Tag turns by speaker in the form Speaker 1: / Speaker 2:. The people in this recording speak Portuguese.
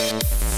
Speaker 1: Música